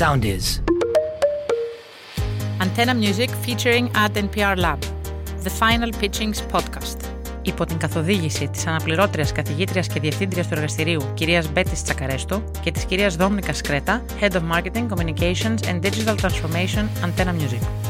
Sound is. Antenna Music featuring Ad NPR Lab. The Final Pitchings Podcast. Υπό την καθοδήγηση της αναπληρώτριας καθηγήτριας και διευθύντριας του εργαστηρίου κυρίας Μπέτης Τσακαρέστο και της κυρίας Δόμνικα Σκρέτα, Head of Marketing, Communications and Digital Transformation Antenna Music.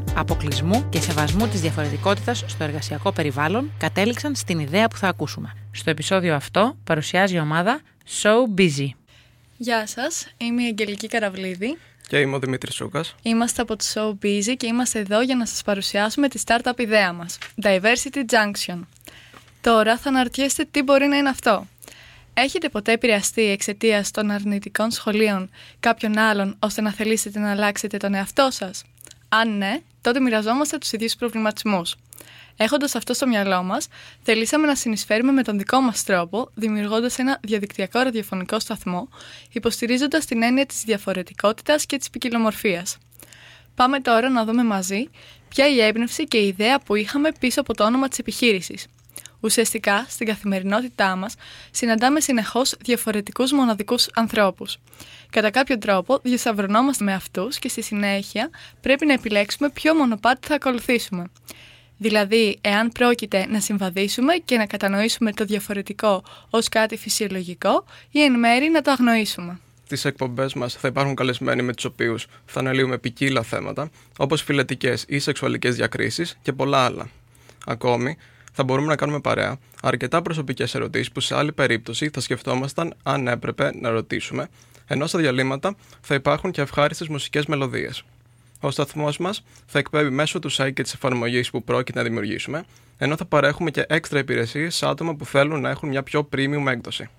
αποκλεισμού και σεβασμού της διαφορετικότητας στο εργασιακό περιβάλλον, κατέληξαν στην ιδέα που θα ακούσουμε. Στο επεισόδιο αυτό παρουσιάζει η ομάδα So Busy. Γεια σας, είμαι η Αγγελική Καραβλίδη. Και είμαι ο Δημήτρης Σούκα. Είμαστε από το So Busy και είμαστε εδώ για να σας παρουσιάσουμε τη startup ιδέα μας, Diversity Junction. Τώρα θα αναρωτιέστε τι μπορεί να είναι αυτό. Έχετε ποτέ επηρεαστεί εξαιτίας των αρνητικών σχολείων κάποιον άλλον ώστε να θελήσετε να αλλάξετε τον εαυτό σας; Αν ναι, τότε μοιραζόμαστε τους ίδιους προβληματισμούς. Έχοντας αυτό στο μυαλό μας, θελήσαμε να συνεισφέρουμε με τον δικό μας τρόπο, δημιουργώντας ένα διαδικτυακό ραδιοφωνικό σταθμό, υποστηρίζοντας την έννοια της διαφορετικότητας και της ποικιλομορφίας. Πάμε τώρα να δούμε μαζί ποια η έμπνευση και η ιδέα που είχαμε πίσω από το όνομα της επιχείρησης. Ουσιαστικά, στην καθημερινότητά μας, συναντάμε συνεχώς διαφορετικούς μοναδικούς ανθρώπους. Κατά κάποιο τρόπο, διασταυρωνόμαστε με αυτούς και στη συνέχεια πρέπει να επιλέξουμε ποιο μονοπάτι θα ακολουθήσουμε. Δηλαδή, εάν πρόκειται να συμβαδίσουμε και να κατανοήσουμε το διαφορετικό ως κάτι φυσιολογικό ή εν μέρη να το αγνοήσουμε. Στι εκπομπές μας θα υπάρχουν καλεσμένοι με τους οποίους θα αναλύουμε ποικίλα θέματα, όπως φιλετικέ ή σεξουαλικές διακρίσεις και πολλά άλλα. Ακόμη, θα μπορούμε να κάνουμε παρέα αρκετά προσωπικές ερωτήσεις που σε άλλη περίπτωση θα σκεφτόμασταν αν έπρεπε να ρωτήσουμε, ενώ στα διαλύματα θα υπάρχουν και ευχάριστες μουσικές μελωδίες. Ο σταθμός μας θα εκπέμπει μέσω του site και της εφαρμογής που πρόκειται να δημιουργήσουμε, ενώ θα παρέχουμε και έξτρα υπηρεσίες σε άτομα που θέλουν να έχουν μια πιο premium έκδοση.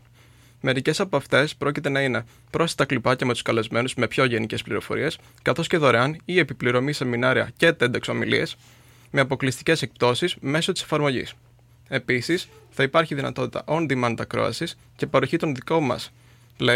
Μερικές από αυτές πρόκειται να είναι πρόσθετα κλιπάκια με τους καλεσμένους με πιο γενικές πληροφορίες, καθώς και δωρεάν ή επιπληρωμή σεμινάρια και TEDx ομιλίες, με αποκλειστικές εκπτώσεις μέσω της εφαρμογής. Επίσης, θα υπάρχει δυνατότητα on-demand ακρόασης και παροχή των δικών μας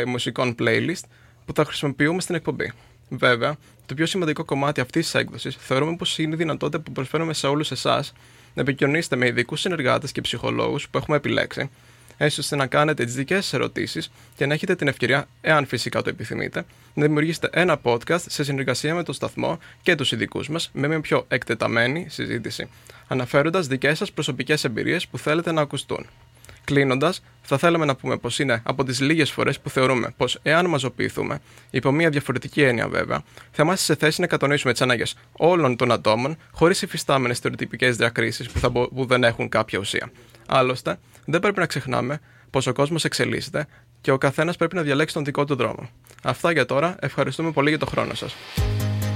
μουσικών playlist που θα χρησιμοποιούμε στην εκπομπή. Βέβαια, το πιο σημαντικό κομμάτι αυτής της έκδοσης θεωρούμε πως είναι η δυνατότητα που προσφέρουμε σε όλους εσάς να επικοινωνήσετε με ειδικούς συνεργάτες και ψυχολόγους που έχουμε επιλέξει έτσι ώστε να κάνετε τις δικές σα ερωτήσεις και να έχετε την ευκαιρία, εάν φυσικά το επιθυμείτε, να δημιουργήσετε ένα podcast σε συνεργασία με το σταθμό και τους ειδικούς μας με μια πιο εκτεταμένη συζήτηση, αναφέροντας δικές σας προσωπικές εμπειρίες που θέλετε να ακουστούν. Κλείνοντας, θα θέλαμε να πούμε πως είναι από τις λίγες φορές που θεωρούμε πως εάν μαζοποιηθούμε, υπό μια διαφορετική έννοια βέβαια, θα είμαστε σε θέση να κατανοήσουμε τις ανάγκες όλων των ατόμων χωρίς υφιστάμενες στερεοτυπικές διακρίσεις που, που δεν έχουν κάποια ουσία. Άλλωστε, δεν πρέπει να ξεχνάμε πως ο κόσμος εξελίσσεται και ο καθένας πρέπει να διαλέξει τον δικό του δρόμο. Αυτά για τώρα. Ευχαριστούμε πολύ για τον χρόνο σας.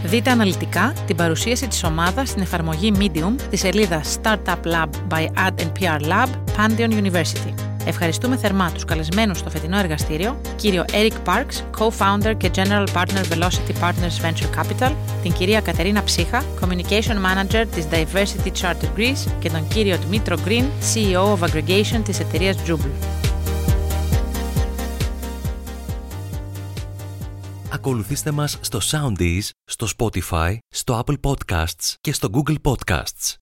Δείτε αναλυτικά την παρουσίαση της ομάδας στην εφαρμογή Medium τη σελίδα Startup Lab by Ad PR Lab, Pantheon University. Ευχαριστούμε θερμά τους καλεσμένους στο φετινό εργαστήριο, κύριο Eric Parks, Co-Founder και General Partner Velocity Partners Venture Capital, την κυρία Κατερίνα Ψύχα, Communication Manager της Diversity Charter Greece και τον κύριο Dmitro Green, CEO of Aggregation της εταιρείας Jubel. Ακολουθήστε μας στο Soundees, στο Spotify, στο Apple Podcasts και στο Google Podcasts.